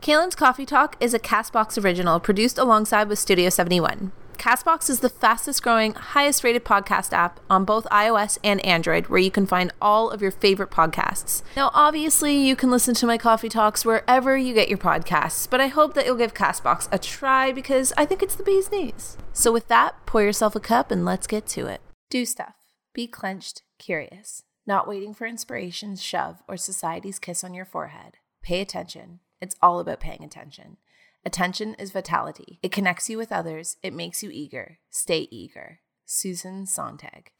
Kalyn's Coffee Talk is a Castbox original produced alongside with Studio 71. Castbox is the fastest growing, highest rated podcast app on both iOS and Android, where you can find all of your favorite podcasts. Now, obviously, you can listen to my coffee talks wherever you get your podcasts, but I hope that you'll give Castbox a try because I think it's the bee's knees. So, with that, pour yourself a cup and let's get to it. Do stuff. Be clenched, curious, not waiting for inspiration's shove or society's kiss on your forehead. Pay attention. It's all about paying attention. Attention is vitality. It connects you with others. It makes you eager. Stay eager. Susan Sontag.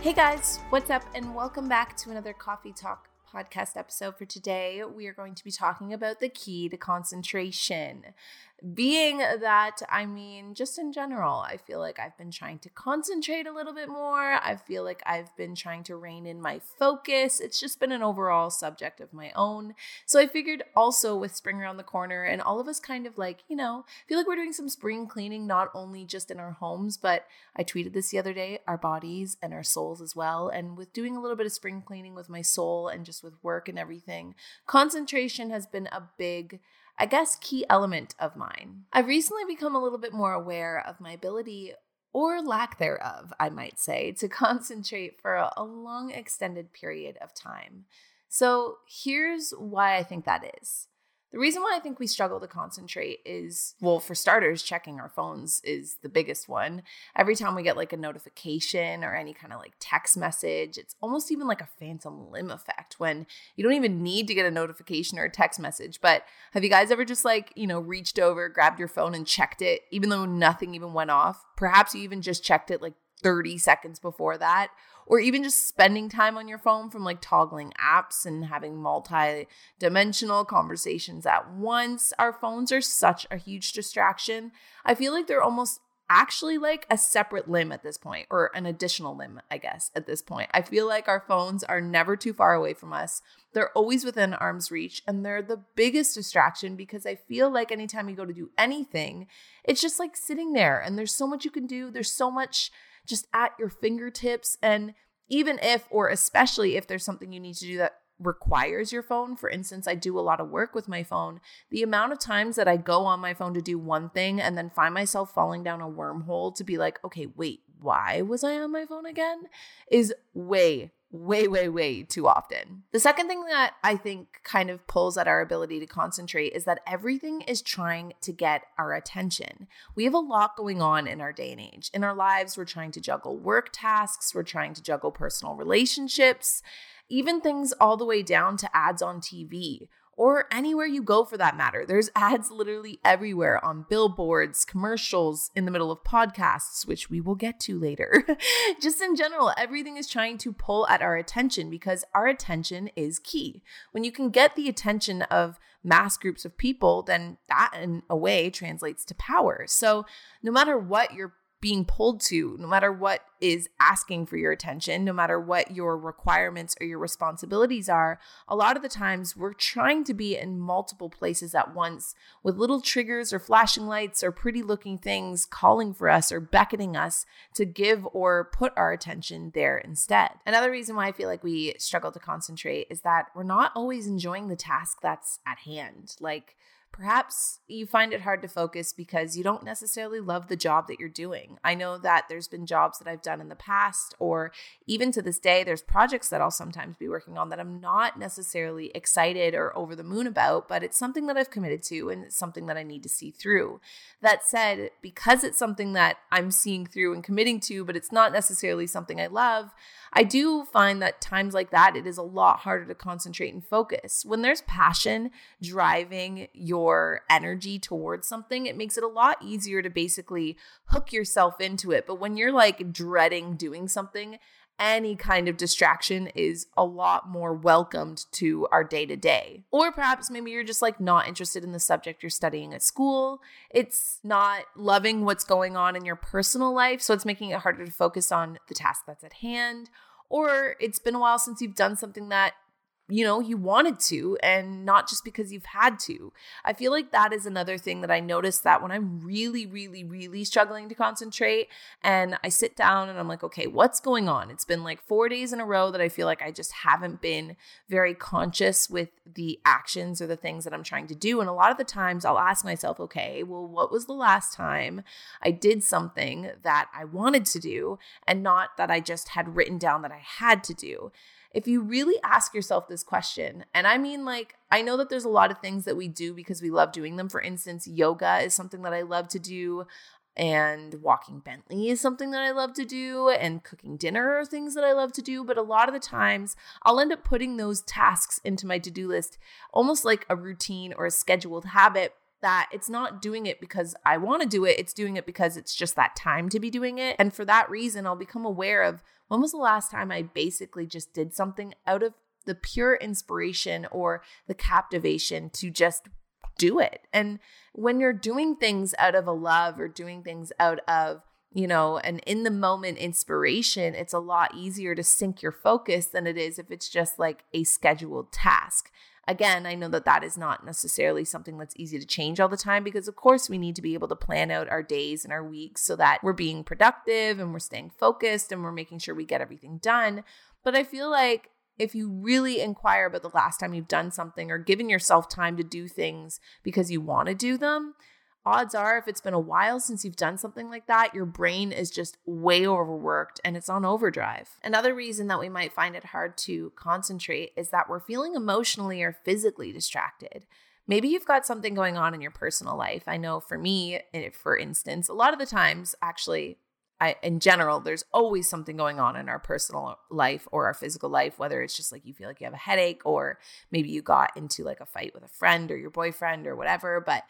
Hey guys, what's up? And welcome back to another Coffee Talk podcast episode for today. We are going to be talking about the key to concentration being that i mean just in general i feel like i've been trying to concentrate a little bit more. I feel like i've been trying to rein in my focus. It's just been an overall subject of my own. So i figured also with spring around the corner and all of us kind of like you know feel like we're doing some spring cleaning not only just in our homes but i tweeted this the other day our bodies and our souls as well. And with doing a little bit of spring cleaning with my soul and just with work and everything concentration has been a big I guess, key element of mine. I've recently become a little bit more aware of my ability or lack thereof, I might say, to concentrate for a, long extended period of time. So here's why I think that is. The reason why I think we struggle to concentrate is, well, for starters, checking our phones is the biggest one. Every time we get like a notification or any kind of like text message, it's almost even like a phantom limb effect when you don't even need to get a notification or a text message. But have you guys ever just like, you know, reached over, grabbed your phone and checked it, even though nothing even went off? Perhaps you even just checked it like 30 seconds before that or even just spending time on your phone from like toggling apps and having multi dimensional conversations at once. Our phones are such a huge distraction. I feel like they're almost actually like a separate limb at this point, or an additional limb, I guess, at this point. I feel like our phones are never too far away from us. They're always within arm's reach, and they're the biggest distraction because I feel like anytime you go to do anything, it's just like sitting there, and there's so much you can do. There's so much just at your fingertips. And even if, or especially if there's something you need to do that requires your phone, for instance, I do a lot of work with my phone. The amount of times that I go on my phone to do one thing and then find myself falling down a wormhole to be like, okay, wait, why was I on my phone again? is way, way, way, way too often. The second thing that I think kind of pulls at our ability to concentrate is that everything is trying to get our attention. We have a lot going on in our day and age. In our lives, we're trying to juggle work tasks, we're trying to juggle personal relationships, even things all the way down to ads on TV or anywhere you go for that matter. There's ads literally everywhere on billboards, commercials, in the middle of podcasts, which we will get to later. Just in general, everything is trying to pull at our attention because our attention is key. When you can get the attention of mass groups of people, then that in a way translates to power. So no matter what your being pulled to, no matter what is asking for your attention, no matter what your requirements or your responsibilities are, a lot of the times we're trying to be in multiple places at once with little triggers or flashing lights or pretty looking things calling for us or beckoning us to give or put our attention there instead. Another reason why I feel like we struggle to concentrate is that we're not always enjoying the task that's at hand. Like, Perhaps you find it hard to focus because you don't necessarily love the job that you're doing. I know that there's been jobs that I've done in the past, or even to this day, there's projects that I'll sometimes be working on that I'm not necessarily excited or over the moon about, but it's something that I've committed to and it's something that I need to see through. That said, because it's something that I'm seeing through and committing to, but it's not necessarily something I love, I do find that times like that, it is a lot harder to concentrate and focus. When there's passion driving your your energy towards something, it makes it a lot easier to basically hook yourself into it. But when you're like dreading doing something, any kind of distraction is a lot more welcomed to our day to day. Or perhaps maybe you're just like not interested in the subject you're studying at school. It's not loving what's going on in your personal life. So it's making it harder to focus on the task that's at hand. Or it's been a while since you've done something that you know, you wanted to and not just because you've had to. I feel like that is another thing that I notice that when I'm really, really, really struggling to concentrate and I sit down and I'm like, okay, what's going on? It's been like four days in a row that I feel like I just haven't been very conscious with the actions or the things that I'm trying to do. And a lot of the times I'll ask myself, okay, well, what was the last time I did something that I wanted to do and not that I just had written down that I had to do? If you really ask yourself this question, and I mean, like, I know that there's a lot of things that we do because we love doing them. For instance, yoga is something that I love to do, and walking Bentley is something that I love to do, and cooking dinner are things that I love to do. But a lot of the times, I'll end up putting those tasks into my to do list almost like a routine or a scheduled habit that it's not doing it because I want to do it, it's doing it because it's just that time to be doing it. And for that reason, I'll become aware of when was the last time I basically just did something out of the pure inspiration or the captivation to just do it. And when you're doing things out of a love or doing things out of you know, an in the moment inspiration, it's a lot easier to sync your focus than it is if it's just like a scheduled task. Again, I know that that is not necessarily something that's easy to change all the time because, of course, we need to be able to plan out our days and our weeks so that we're being productive and we're staying focused and we're making sure we get everything done. But I feel like if you really inquire about the last time you've done something or given yourself time to do things because you want to do them, odds are if it's been a while since you've done something like that, your brain is just way overworked and it's on overdrive. Another reason that we might find it hard to concentrate is that we're feeling emotionally or physically distracted. Maybe you've got something going on in your personal life. I know for me, eh, for instance, a lot of the times, actually, I, in general, there's always something going on in our personal life or our physical life, whether it's just like you feel like you have a headache or maybe you got into like a fight with a friend or your boyfriend or whatever. But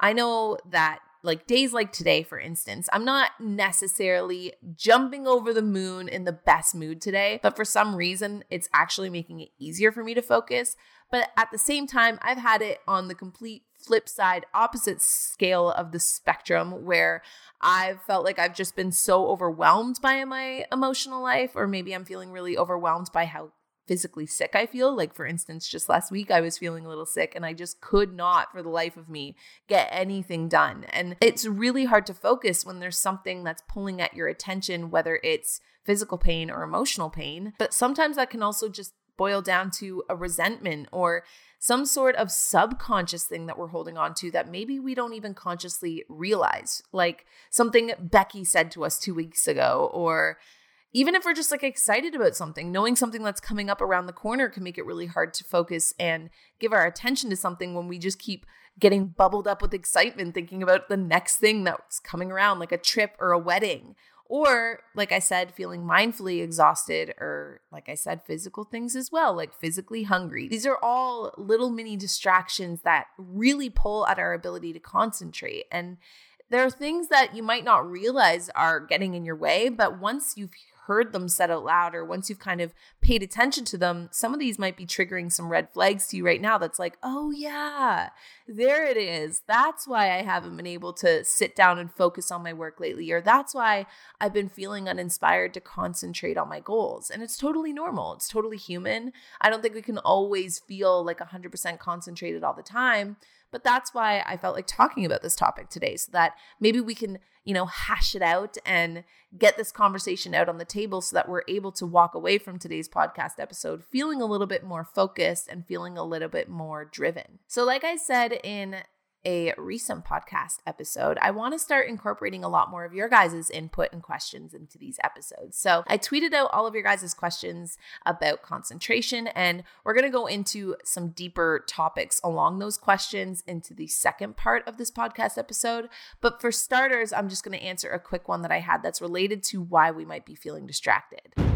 I know that like days like today, for instance, I'm not necessarily jumping over the moon in the best mood today, but for some reason, it's actually making it easier for me to focus. But at the same time, I've had it on the complete flip side, opposite scale of the spectrum where I've felt like I've just been so overwhelmed by my emotional life, or maybe I'm feeling really overwhelmed by how physically sick I feel. Like, for instance, just last week, I was feeling a little sick and I just could not, for the life of me, get anything done. And it's really hard to focus when there's something that's pulling at your attention, whether it's physical pain or emotional pain. But sometimes that can also just boil down to a resentment or some sort of subconscious thing that we're holding on to that maybe we don't even consciously realize. Like something Becky said to us two weeks ago, or even if we're just like excited about something, knowing something that's coming up around the corner can make it really hard to focus and give our attention to something when we just keep getting bubbled up with excitement, thinking about the next thing that's coming around, like a trip or a wedding. Or, like I said, feeling mindfully exhausted, or like I said, physical things as well, like physically hungry. These are all little mini distractions that really pull at our ability to concentrate. And there are things that you might not realize are getting in your way, but once you've heard them said out loud or once you've kind of paid attention to them, some of these might be triggering some red flags to you right now that's like, oh, yeah, there it is. That's why I haven't been able to sit down and focus on my work lately, or that's why I've been feeling uninspired to concentrate on my goals. And it's totally normal, it's totally human. I don't think we can always feel like 100% concentrated all the time. But that's why I felt like talking about this topic today so that maybe we can, you know, hash it out and get this conversation out on the table so that we're able to walk away from today's podcast episode feeling a little bit more focused and feeling a little bit more driven. So, like I said in a recent podcast episode, I want to start incorporating a lot more of your guys' input and questions into these episodes. So I tweeted out all of your guys' questions about concentration, and we're going to go into some deeper topics along those questions into the second part of this podcast episode. But for starters, I'm just going to answer a quick one that I had that's related to why we might be feeling distracted.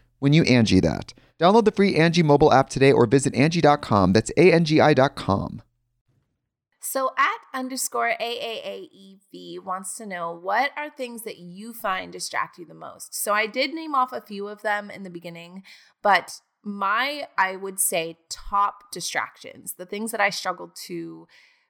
when you Angie that. Download the free Angie mobile app today or visit Angie.com. That's A-N-G-I dot com. So at underscore AAAEV wants to know what are things that you find distract you the most? So I did name off a few of them in the beginning, but my, I would say, top distractions, the things that I struggle to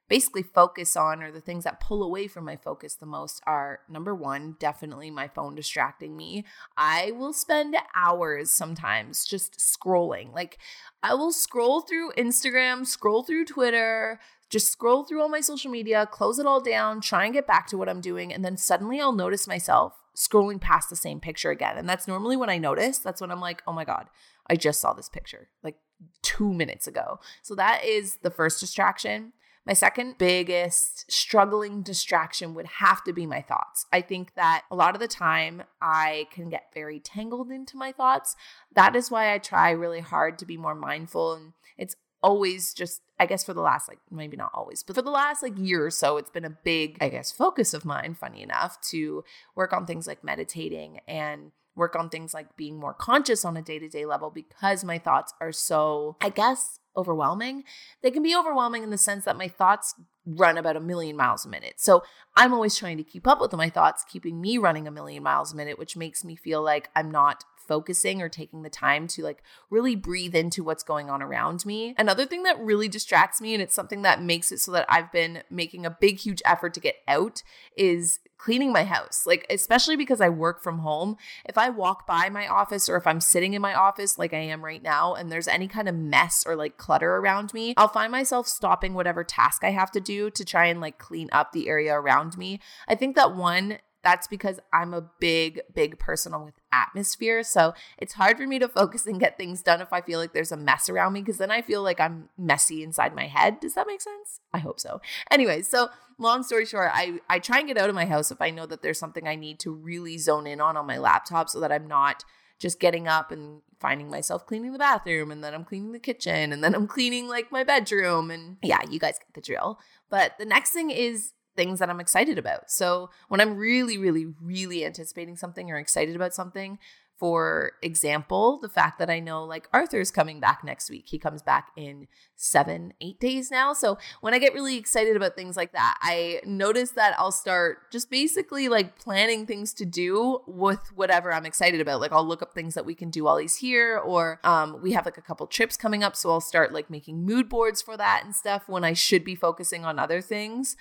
basically focus on or the things that pull away from my focus the most are number one, definitely my phone distracting me. I will spend hours sometimes just scrolling. Like, I will scroll through Instagram, scroll through Twitter, just scroll through all my social media, close it all down, try and get back to what I'm doing. And then suddenly I'll notice myself scrolling past the same picture again. And that's normally when I notice, that's when I'm like, oh my God, I just saw this picture like two minutes ago. So that is the first distraction. My second biggest struggling distraction would have to be my thoughts. I think that a lot of the time I can get very tangled into my thoughts. That is why I try really hard to be more mindful. And it's always just, I guess, for the last, like, maybe not always, but for the last like year or so, it's been a big, I guess, focus of mine, funny enough, to work on things like meditating and work on things like being more conscious on a day to day level because my thoughts are so, I guess, overwhelming. They can be overwhelming in the sense that my thoughts run about a million miles a minute. So I'm always trying to keep up with my thoughts, keeping me running a million miles a minute, which makes me feel like I'm not focusing or taking the time to like really breathe into what's going on around me. Another thing that really distracts me, and it's something that makes it so that I've been making a big, huge effort to get out, is cleaning my house. Like, especially because I work from home. If I walk by my office or if I'm sitting in my office like I am right now and there's any kind of mess or like clutter around me, I'll find myself stopping whatever task I have to do to try and like clean up the area around me. I think that one, that's because I'm a big, big person with atmosphere. So it's hard for me to focus and get things done if I feel like there's a mess around me because then I feel like I'm messy inside my head. Does that make sense? I hope so. Anyway, so long story short, I, I try and get out of my house if I know that there's something I need to really zone in on on my laptop so that I'm not just getting up and finding myself cleaning the bathroom and then I'm cleaning the kitchen and then I'm cleaning like my bedroom. And yeah, you guys get the drill. But the next thing is things that I'm excited about. So when I'm really, really, really anticipating something or excited about something, for example, the fact that I know like Arthur's coming back next week. He comes back in seven, eight days now. So when I get really excited about things like that, I notice that I'll start just basically like planning things to do with whatever I'm excited about. Like I'll look up things that we can do while he's here, or um, we have like a couple trips coming up. So I'll start like making mood boards for that and stuff when I should be focusing on other things.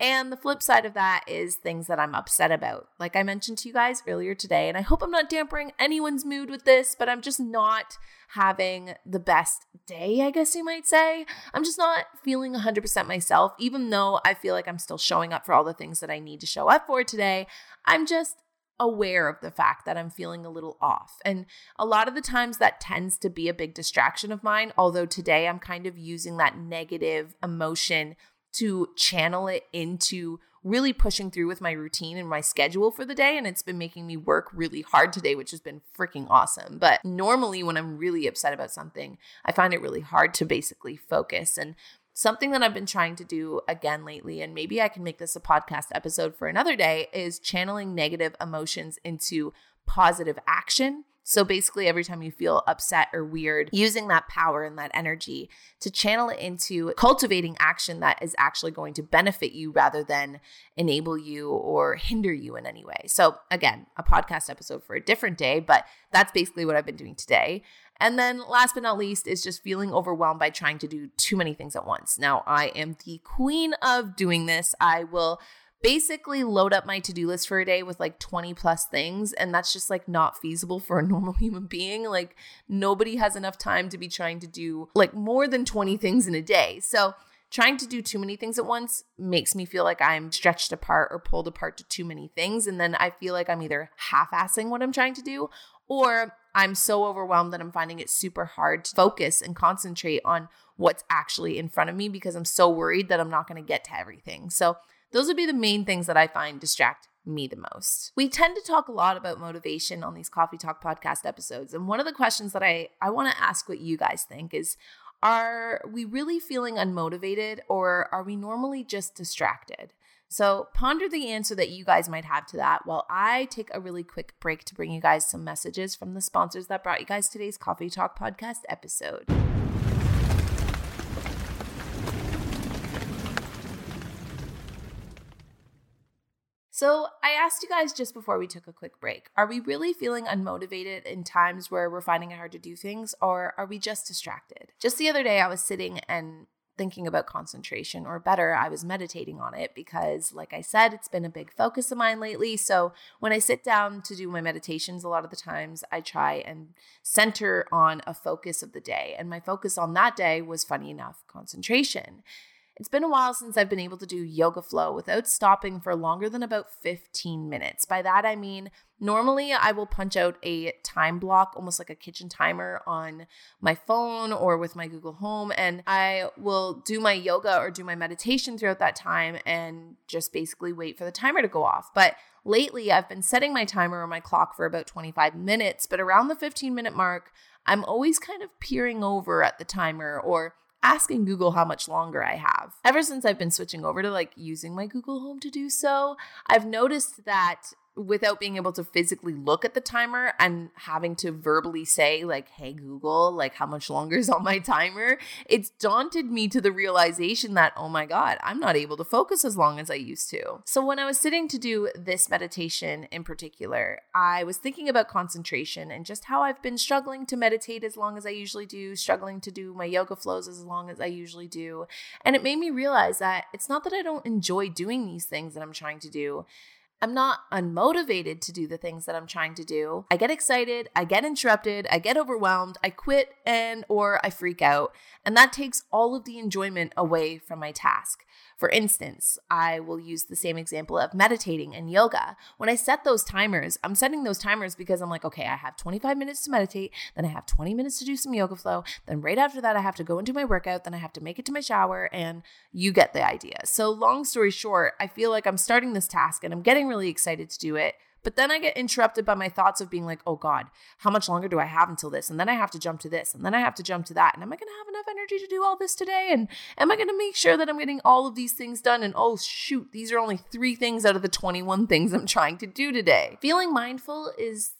And the flip side of that is things that I'm upset about. Like I mentioned to you guys earlier today, and I hope I'm not dampering anyone's mood with this, but I'm just not having the best day, I guess you might say. I'm just not feeling 100% myself, even though I feel like I'm still showing up for all the things that I need to show up for today. I'm just aware of the fact that I'm feeling a little off. And a lot of the times that tends to be a big distraction of mine, although today I'm kind of using that negative emotion to channel it into really pushing through with my routine and my schedule for the day. And it's been making me work really hard today, which has been freaking awesome. But normally, when I'm really upset about something, I find it really hard to basically focus. And something that I've been trying to do again lately, and maybe I can make this a podcast episode for another day, is channeling negative emotions into positive action. So basically, every time you feel upset or weird, using that power and that energy to channel it into cultivating action that is actually going to benefit you rather than enable you or hinder you in any way. So, again, a podcast episode for a different day, but that's basically what I've been doing today. And then last but not least is just feeling overwhelmed by trying to do too many things at once. Now, I am the queen of doing this. I will basically load up my to-do list for a day with like 20 plus things and that's just like not feasible for a normal human being like nobody has enough time to be trying to do like more than 20 things in a day. So trying to do too many things at once makes me feel like i'm stretched apart or pulled apart to too many things and then i feel like i'm either half-assing what i'm trying to do or i'm so overwhelmed that i'm finding it super hard to focus and concentrate on what's actually in front of me because i'm so worried that i'm not going to get to everything. So those would be the main things that I find distract me the most. We tend to talk a lot about motivation on these Coffee Talk podcast episodes. And one of the questions that I, I want to ask what you guys think is are we really feeling unmotivated or are we normally just distracted? So ponder the answer that you guys might have to that while I take a really quick break to bring you guys some messages from the sponsors that brought you guys today's Coffee Talk podcast episode. So, I asked you guys just before we took a quick break are we really feeling unmotivated in times where we're finding it hard to do things, or are we just distracted? Just the other day, I was sitting and thinking about concentration, or better, I was meditating on it because, like I said, it's been a big focus of mine lately. So, when I sit down to do my meditations, a lot of the times I try and center on a focus of the day. And my focus on that day was, funny enough, concentration. It's been a while since I've been able to do yoga flow without stopping for longer than about 15 minutes. By that, I mean, normally I will punch out a time block, almost like a kitchen timer on my phone or with my Google Home, and I will do my yoga or do my meditation throughout that time and just basically wait for the timer to go off. But lately, I've been setting my timer or my clock for about 25 minutes, but around the 15 minute mark, I'm always kind of peering over at the timer or asking Google how much longer I have. Ever since I've been switching over to like using my Google Home to do so, I've noticed that without being able to physically look at the timer and having to verbally say like hey google like how much longer is on my timer? It's daunted me to the realization that oh my god i'm not able to focus as long as i used to. So when i was sitting to do this meditation in particular i was thinking about concentration and just how i've been struggling to meditate as long as i usually do struggling to do my yoga flows as long as i usually do. And it made me realize that it's not that i don't enjoy doing these things that i'm trying to do I'm not unmotivated to do the things that I'm trying to do. I get excited, I get interrupted, I get overwhelmed, I quit and or I freak out, and that takes all of the enjoyment away from my task. For instance, I will use the same example of meditating and yoga. When I set those timers, I'm setting those timers because I'm like, okay, I have 25 minutes to meditate, then I have 20 minutes to do some yoga flow, then right after that, I have to go into my workout, then I have to make it to my shower, and you get the idea. So, long story short, I feel like I'm starting this task and I'm getting really excited to do it. But then I get interrupted by my thoughts of being like, oh God, how much longer do I have until this? And then I have to jump to this, and then I have to jump to that. And am I going to have enough energy to do all this today? And am I going to make sure that I'm getting all of these things done? And oh, shoot, these are only three things out of the 21 things I'm trying to do today. Feeling mindful is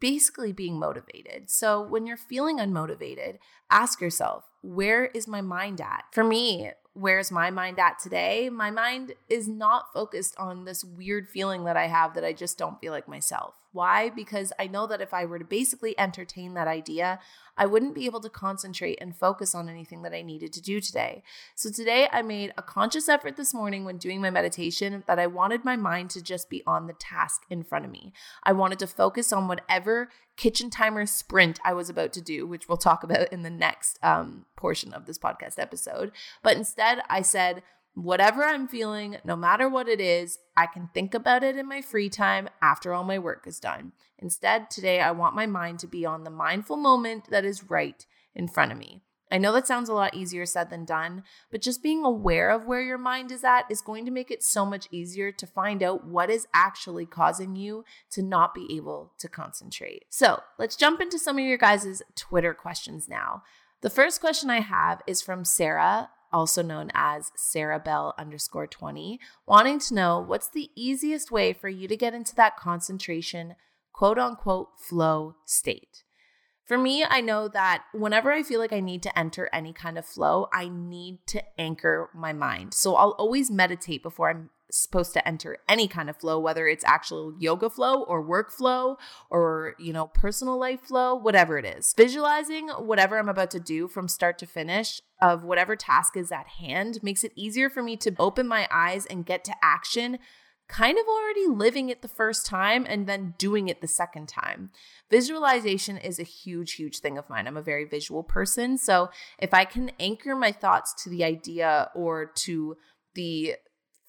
basically being motivated. So when you're feeling unmotivated, ask yourself, where is my mind at? For me, where's my mind at today? My mind is not focused on this weird feeling that I have that I just don't feel like myself. Why? Because I know that if I were to basically entertain that idea, I wouldn't be able to concentrate and focus on anything that I needed to do today. So today I made a conscious effort this morning when doing my meditation that I wanted my mind to just be on the task in front of me. I wanted to focus on whatever kitchen timer sprint I was about to do, which we'll talk about in the next um, portion of this podcast episode. But instead, I said, whatever I'm feeling, no matter what it is, I can think about it in my free time after all my work is done. Instead, today, I want my mind to be on the mindful moment that is right in front of me. I know that sounds a lot easier said than done, but just being aware of where your mind is at is going to make it so much easier to find out what is actually causing you to not be able to concentrate. So let's jump into some of your guys' Twitter questions now. The first question I have is from Sarah also known as Sarah Bell underscore 20, wanting to know what's the easiest way for you to get into that concentration, quote unquote, flow state. For me, I know that whenever I feel like I need to enter any kind of flow, I need to anchor my mind. So I'll always meditate before I'm supposed to enter any kind of flow whether it's actual yoga flow or workflow or you know personal life flow whatever it is visualizing whatever i'm about to do from start to finish of whatever task is at hand makes it easier for me to open my eyes and get to action kind of already living it the first time and then doing it the second time. Visualization is a huge, huge thing of mine. I'm a very visual person. So if I can anchor my thoughts to the idea or to the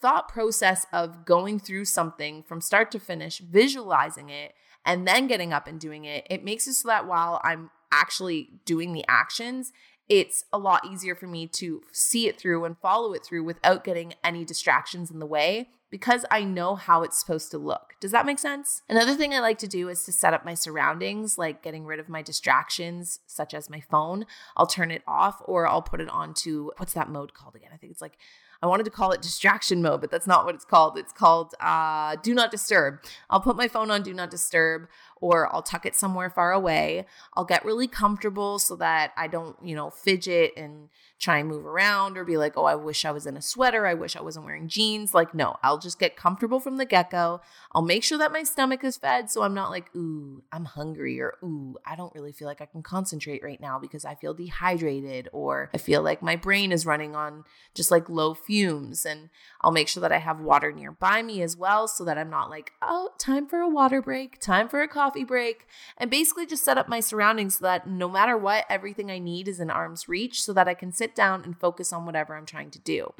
thought process of going through something from start to finish, visualizing it, and then getting up and doing it, it makes it so that while I'm actually doing the actions, it's a lot easier for me to see it through and follow it through without getting any distractions in the way because I know how it's supposed to look. Does that make sense? Another thing I like to do is to set up my surroundings, like getting rid of my distractions, such as my phone. I'll turn it off or I'll put it on to what's that mode called again? I think it's like I wanted to call it distraction mode, but that's not what it's called. It's called uh, do not disturb. I'll put my phone on do not disturb or I'll tuck it somewhere far away. I'll get really comfortable so that I don't, you know, fidget and try and move around or be like, oh, I wish I was in a sweater. I wish I wasn't wearing jeans. Like, no, I'll just get comfortable from the get go. I'll make sure that my stomach is fed so I'm not like, ooh, I'm hungry or ooh, I don't really feel like I can concentrate right now because I feel dehydrated or I feel like my brain is running on just like low fumes. And I'll make sure that I have water nearby me as well so that I'm not like, oh, time for a water break, time for a coffee break. And basically just set up my surroundings so that no matter what, everything I need is in arm's reach so that I can sit sit down and focus on whatever I'm trying to do.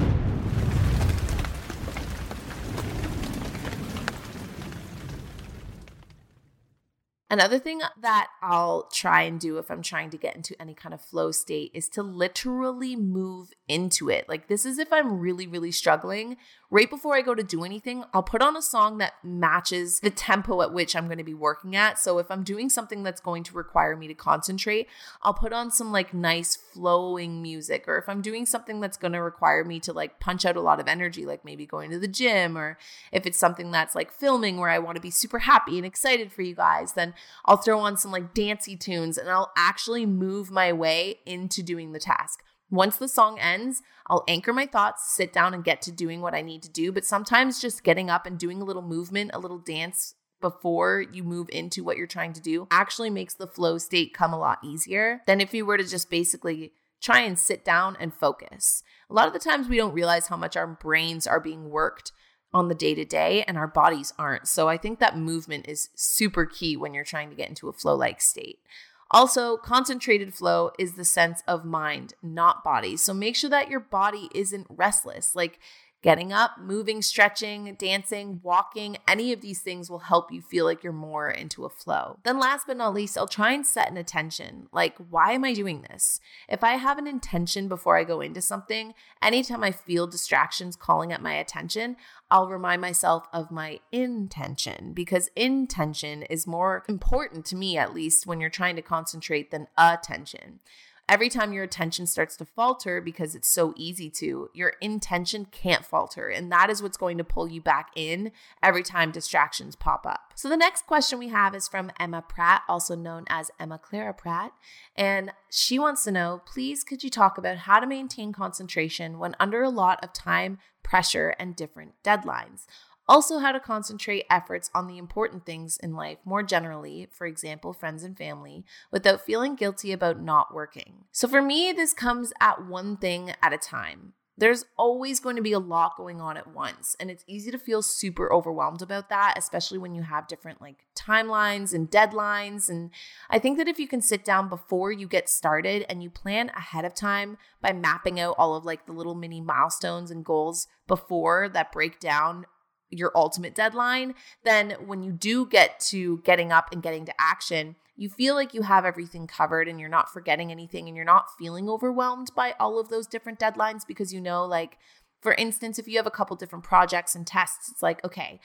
Another thing that I'll try and do if I'm trying to get into any kind of flow state is to literally move into it. Like, this is if I'm really, really struggling. Right before I go to do anything, I'll put on a song that matches the tempo at which I'm going to be working at. So, if I'm doing something that's going to require me to concentrate, I'll put on some like nice flowing music. Or if I'm doing something that's going to require me to like punch out a lot of energy, like maybe going to the gym, or if it's something that's like filming where I want to be super happy and excited for you guys, then I'll throw on some like dancey tunes and I'll actually move my way into doing the task. Once the song ends, I'll anchor my thoughts, sit down, and get to doing what I need to do. But sometimes just getting up and doing a little movement, a little dance before you move into what you're trying to do actually makes the flow state come a lot easier than if you were to just basically try and sit down and focus. A lot of the times we don't realize how much our brains are being worked on the day to day and our bodies aren't. So I think that movement is super key when you're trying to get into a flow like state. Also, concentrated flow is the sense of mind, not body. So make sure that your body isn't restless. Like Getting up, moving, stretching, dancing, walking, any of these things will help you feel like you're more into a flow. Then, last but not least, I'll try and set an intention. Like, why am I doing this? If I have an intention before I go into something, anytime I feel distractions calling at my attention, I'll remind myself of my intention because intention is more important to me, at least when you're trying to concentrate, than attention. Every time your attention starts to falter because it's so easy to, your intention can't falter. And that is what's going to pull you back in every time distractions pop up. So the next question we have is from Emma Pratt, also known as Emma Clara Pratt. And she wants to know please, could you talk about how to maintain concentration when under a lot of time, pressure, and different deadlines? Also, how to concentrate efforts on the important things in life more generally, for example, friends and family, without feeling guilty about not working. So, for me, this comes at one thing at a time. There's always going to be a lot going on at once, and it's easy to feel super overwhelmed about that, especially when you have different like timelines and deadlines. And I think that if you can sit down before you get started and you plan ahead of time by mapping out all of like the little mini milestones and goals before that break down your ultimate deadline, then when you do get to getting up and getting to action, you feel like you have everything covered and you're not forgetting anything and you're not feeling overwhelmed by all of those different deadlines because you know, like, for instance, if you have a couple different projects and tests, it's like, okay,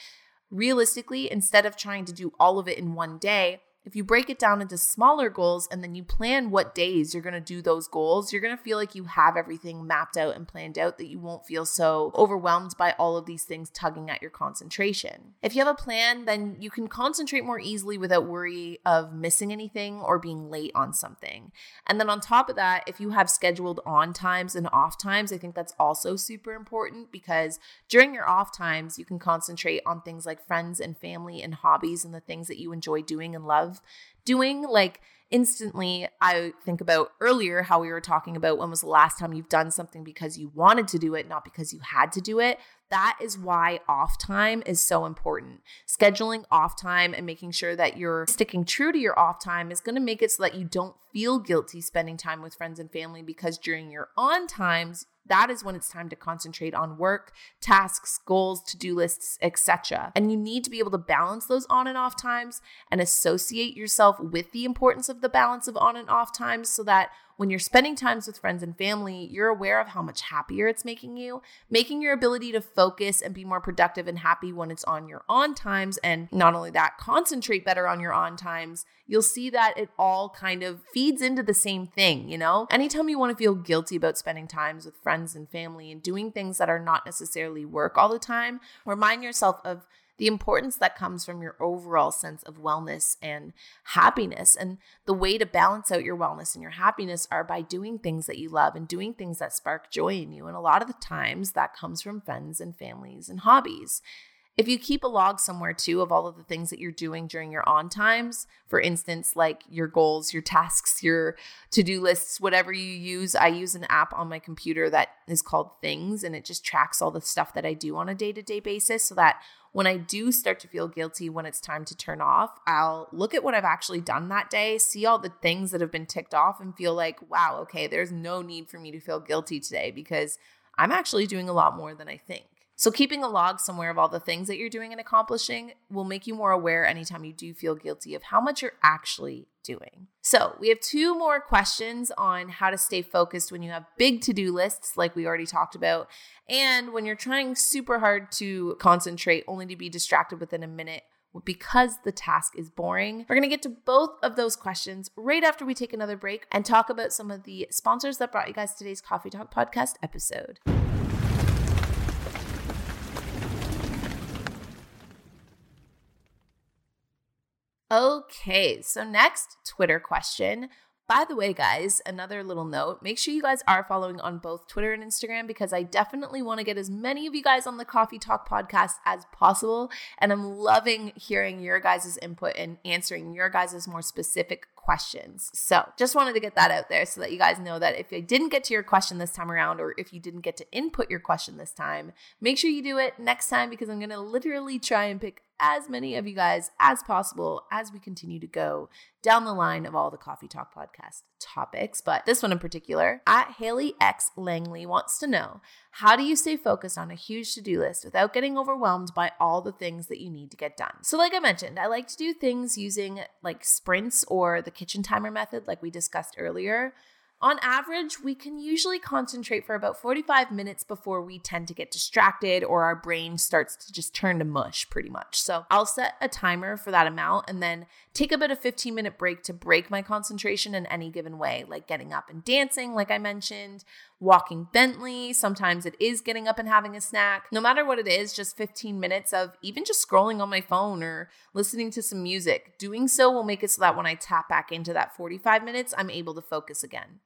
realistically, instead of trying to do all of it in one day, if you break it down into smaller goals and then you plan what days you're going to do those goals, you're going to feel like you have everything mapped out and planned out that you won't feel so overwhelmed by all of these things tugging at your concentration. If you have a plan, then you can concentrate more easily without worry of missing anything or being late on something. And then on top of that, if you have scheduled on times and off times, I think that's also super important because during your off times, you can concentrate on things like friends and family and hobbies and the things that you enjoy doing and love doing. Like instantly, I think about earlier how we were talking about when was the last time you've done something because you wanted to do it, not because you had to do it. That is why off time is so important. Scheduling off time and making sure that you're sticking true to your off time is going to make it so that you don't feel guilty spending time with friends and family because during your on times, that is when it's time to concentrate on work, tasks, goals, to-do lists, etc. And you need to be able to balance those on and off times and associate yourself with the importance of the balance of on and off times so that when you're spending times with friends and family, you're aware of how much happier it's making you, making your ability to focus and be more productive and happy when it's on your on times. And not only that, concentrate better on your on times. You'll see that it all kind of feeds into the same thing, you know? Anytime you want to feel guilty about spending times with friends and family and doing things that are not necessarily work all the time, remind yourself of the importance that comes from your overall sense of wellness and happiness. And the way to balance out your wellness and your happiness are by doing things that you love and doing things that spark joy in you. And a lot of the times that comes from friends and families and hobbies. If you keep a log somewhere too of all of the things that you're doing during your on times, for instance, like your goals, your tasks, your to do lists, whatever you use, I use an app on my computer that is called Things and it just tracks all the stuff that I do on a day to day basis so that when I do start to feel guilty when it's time to turn off, I'll look at what I've actually done that day, see all the things that have been ticked off, and feel like, wow, okay, there's no need for me to feel guilty today because I'm actually doing a lot more than I think. So, keeping a log somewhere of all the things that you're doing and accomplishing will make you more aware anytime you do feel guilty of how much you're actually doing. So, we have two more questions on how to stay focused when you have big to do lists, like we already talked about, and when you're trying super hard to concentrate only to be distracted within a minute because the task is boring. We're going to get to both of those questions right after we take another break and talk about some of the sponsors that brought you guys today's Coffee Talk podcast episode. Okay, so next Twitter question. By the way, guys, another little note make sure you guys are following on both Twitter and Instagram because I definitely want to get as many of you guys on the Coffee Talk podcast as possible. And I'm loving hearing your guys' input and answering your guys' more specific questions. So just wanted to get that out there so that you guys know that if I didn't get to your question this time around, or if you didn't get to input your question this time, make sure you do it next time because I'm going to literally try and pick as many of you guys as possible as we continue to go down the line of all the Coffee Talk podcast topics. But this one in particular, at Haley X Langley wants to know how do you stay focused on a huge to do list without getting overwhelmed by all the things that you need to get done? So, like I mentioned, I like to do things using like sprints or the kitchen timer method, like we discussed earlier. On average, we can usually concentrate for about 45 minutes before we tend to get distracted or our brain starts to just turn to mush pretty much. So I'll set a timer for that amount and then take about a 15 minute break to break my concentration in any given way, like getting up and dancing, like I mentioned, walking Bentley. Sometimes it is getting up and having a snack. No matter what it is, just 15 minutes of even just scrolling on my phone or listening to some music. Doing so will make it so that when I tap back into that 45 minutes, I'm able to focus again.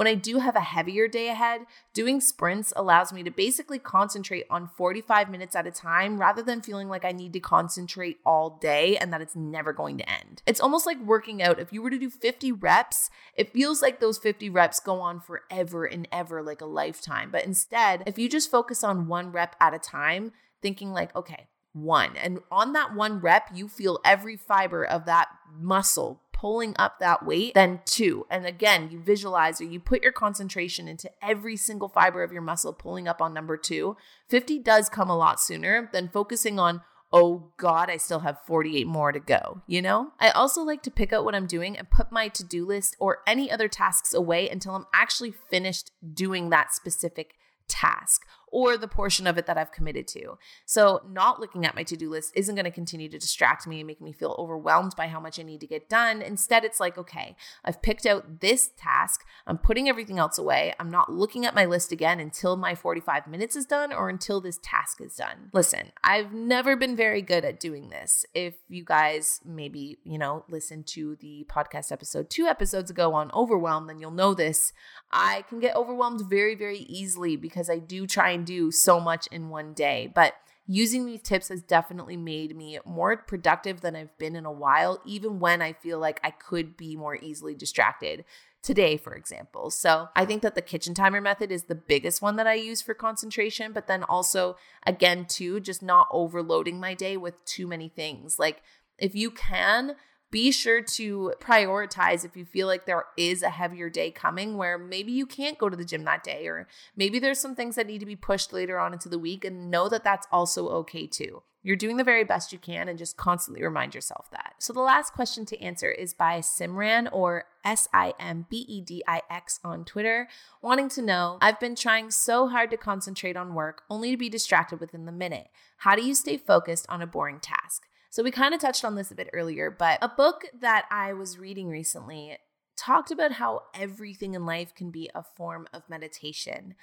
When I do have a heavier day ahead, doing sprints allows me to basically concentrate on 45 minutes at a time rather than feeling like I need to concentrate all day and that it's never going to end. It's almost like working out. If you were to do 50 reps, it feels like those 50 reps go on forever and ever, like a lifetime. But instead, if you just focus on one rep at a time, thinking like, okay, one. And on that one rep, you feel every fiber of that muscle pulling up that weight, then two. And again, you visualize or you put your concentration into every single fiber of your muscle pulling up on number two. 50 does come a lot sooner than focusing on oh God, I still have 48 more to go, you know? I also like to pick out what I'm doing and put my to do list or any other tasks away until I'm actually finished doing that specific task or the portion of it that I've committed to. So, not looking at my to do list isn't going to continue to distract me and make me feel overwhelmed by how much I need to get done. Instead, it's like, okay, I've picked out this task, I'm putting everything else away. I'm not looking at my list again until my 45 minutes is done or until this task is done. Listen, I've never been very good at doing this. If you guys maybe, you know, listen to the podcast episode two episodes ago on overwhelm, then you'll know this. I can get overwhelmed very, very easily because I do try and do so much in one day. But using these tips has definitely made me more productive than I've been in a while, even when I feel like I could be more easily distracted. Today, for example. So, I think that the kitchen timer method is the biggest one that I use for concentration, but then also, again, too, just not overloading my day with too many things. Like, if you can, be sure to prioritize if you feel like there is a heavier day coming where maybe you can't go to the gym that day, or maybe there's some things that need to be pushed later on into the week, and know that that's also okay too. You're doing the very best you can and just constantly remind yourself that. So, the last question to answer is by Simran or S I M B E D I X on Twitter, wanting to know I've been trying so hard to concentrate on work only to be distracted within the minute. How do you stay focused on a boring task? So we kind of touched on this a bit earlier, but a book that I was reading recently talked about how everything in life can be a form of meditation.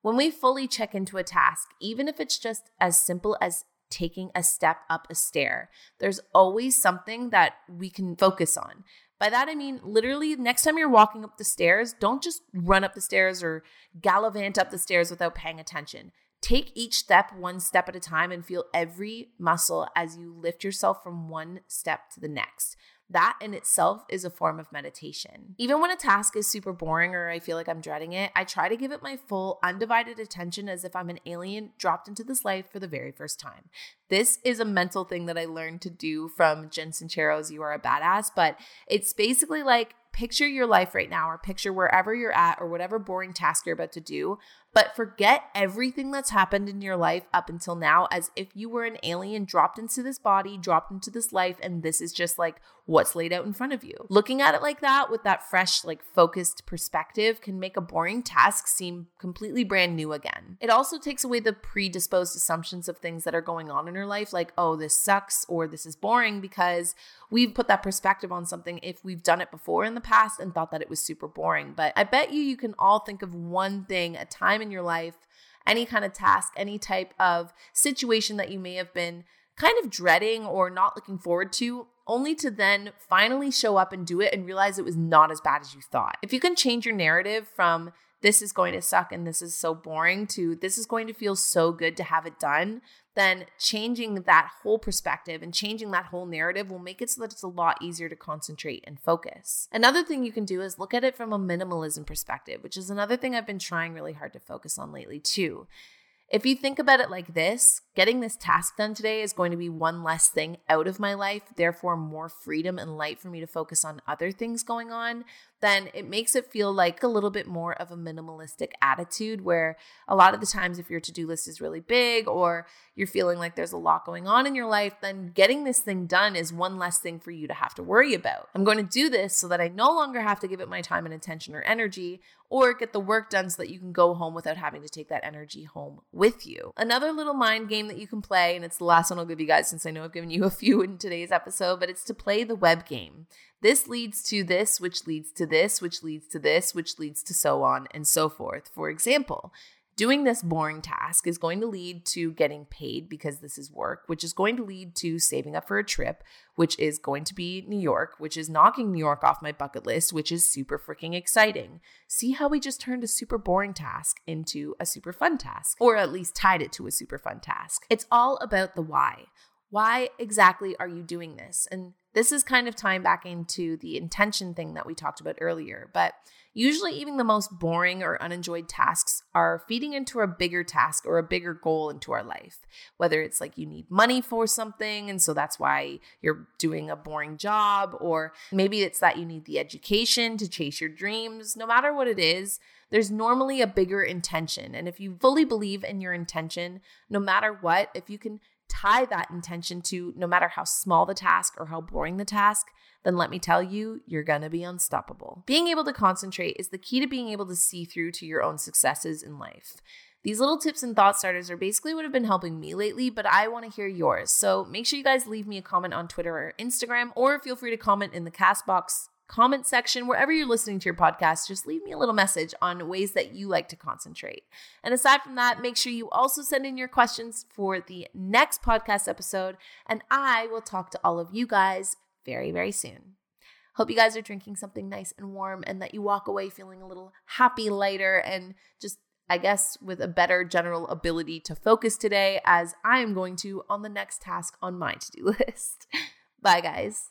When we fully check into a task, even if it's just as simple as taking a step up a stair, there's always something that we can focus on. By that, I mean literally, next time you're walking up the stairs, don't just run up the stairs or gallivant up the stairs without paying attention. Take each step one step at a time and feel every muscle as you lift yourself from one step to the next. That in itself is a form of meditation. Even when a task is super boring or I feel like I'm dreading it, I try to give it my full, undivided attention as if I'm an alien dropped into this life for the very first time. This is a mental thing that I learned to do from Jen Sincero's You Are a Badass, but it's basically like picture your life right now or picture wherever you're at or whatever boring task you're about to do, but forget everything that's happened in your life up until now as if you were an alien dropped into this body, dropped into this life, and this is just like what's laid out in front of you. Looking at it like that with that fresh, like focused perspective can make a boring task seem completely brand new again. It also takes away the predisposed assumptions of things that are going on in your life, like, oh, this sucks or this is boring, because we've put that perspective on something if we've done it before in the past and thought that it was super boring. But I bet you you can all think of one thing, a time in your life, any kind of task, any type of situation that you may have been kind of dreading or not looking forward to, only to then finally show up and do it and realize it was not as bad as you thought. If you can change your narrative from this is going to suck and this is so boring to this is going to feel so good to have it done, then changing that whole perspective and changing that whole narrative will make it so that it's a lot easier to concentrate and focus. Another thing you can do is look at it from a minimalism perspective, which is another thing I've been trying really hard to focus on lately too. If you think about it like this, getting this task done today is going to be one less thing out of my life, therefore, more freedom and light for me to focus on other things going on, then it makes it feel like a little bit more of a minimalistic attitude where a lot of the times, if your to do list is really big or you're feeling like there's a lot going on in your life, then getting this thing done is one less thing for you to have to worry about. I'm going to do this so that I no longer have to give it my time and attention or energy or get the work done so that you can go home without having to take that energy home with you. Another little mind game that you can play, and it's the last one I'll give you guys since I know I've given you a few in today's episode, but it's to play the web game. This leads to this, which leads to this, which leads to this, which leads to so on and so forth. For example, Doing this boring task is going to lead to getting paid because this is work, which is going to lead to saving up for a trip, which is going to be New York, which is knocking New York off my bucket list, which is super freaking exciting. See how we just turned a super boring task into a super fun task, or at least tied it to a super fun task. It's all about the why. Why exactly are you doing this? And this is kind of tying back into the intention thing that we talked about earlier, but Usually, even the most boring or unenjoyed tasks are feeding into a bigger task or a bigger goal into our life. Whether it's like you need money for something, and so that's why you're doing a boring job, or maybe it's that you need the education to chase your dreams. No matter what it is, there's normally a bigger intention. And if you fully believe in your intention, no matter what, if you can tie that intention to no matter how small the task or how boring the task, then let me tell you, you're gonna be unstoppable. Being able to concentrate is the key to being able to see through to your own successes in life. These little tips and thought starters are basically what have been helping me lately, but I want to hear yours. So make sure you guys leave me a comment on Twitter or Instagram, or feel free to comment in the Castbox comment section, wherever you're listening to your podcast. Just leave me a little message on ways that you like to concentrate. And aside from that, make sure you also send in your questions for the next podcast episode, and I will talk to all of you guys very, very soon. Hope you guys are drinking something nice and warm and that you walk away feeling a little happy, lighter, and just I guess, with a better general ability to focus today, as I am going to on the next task on my to do list. Bye, guys.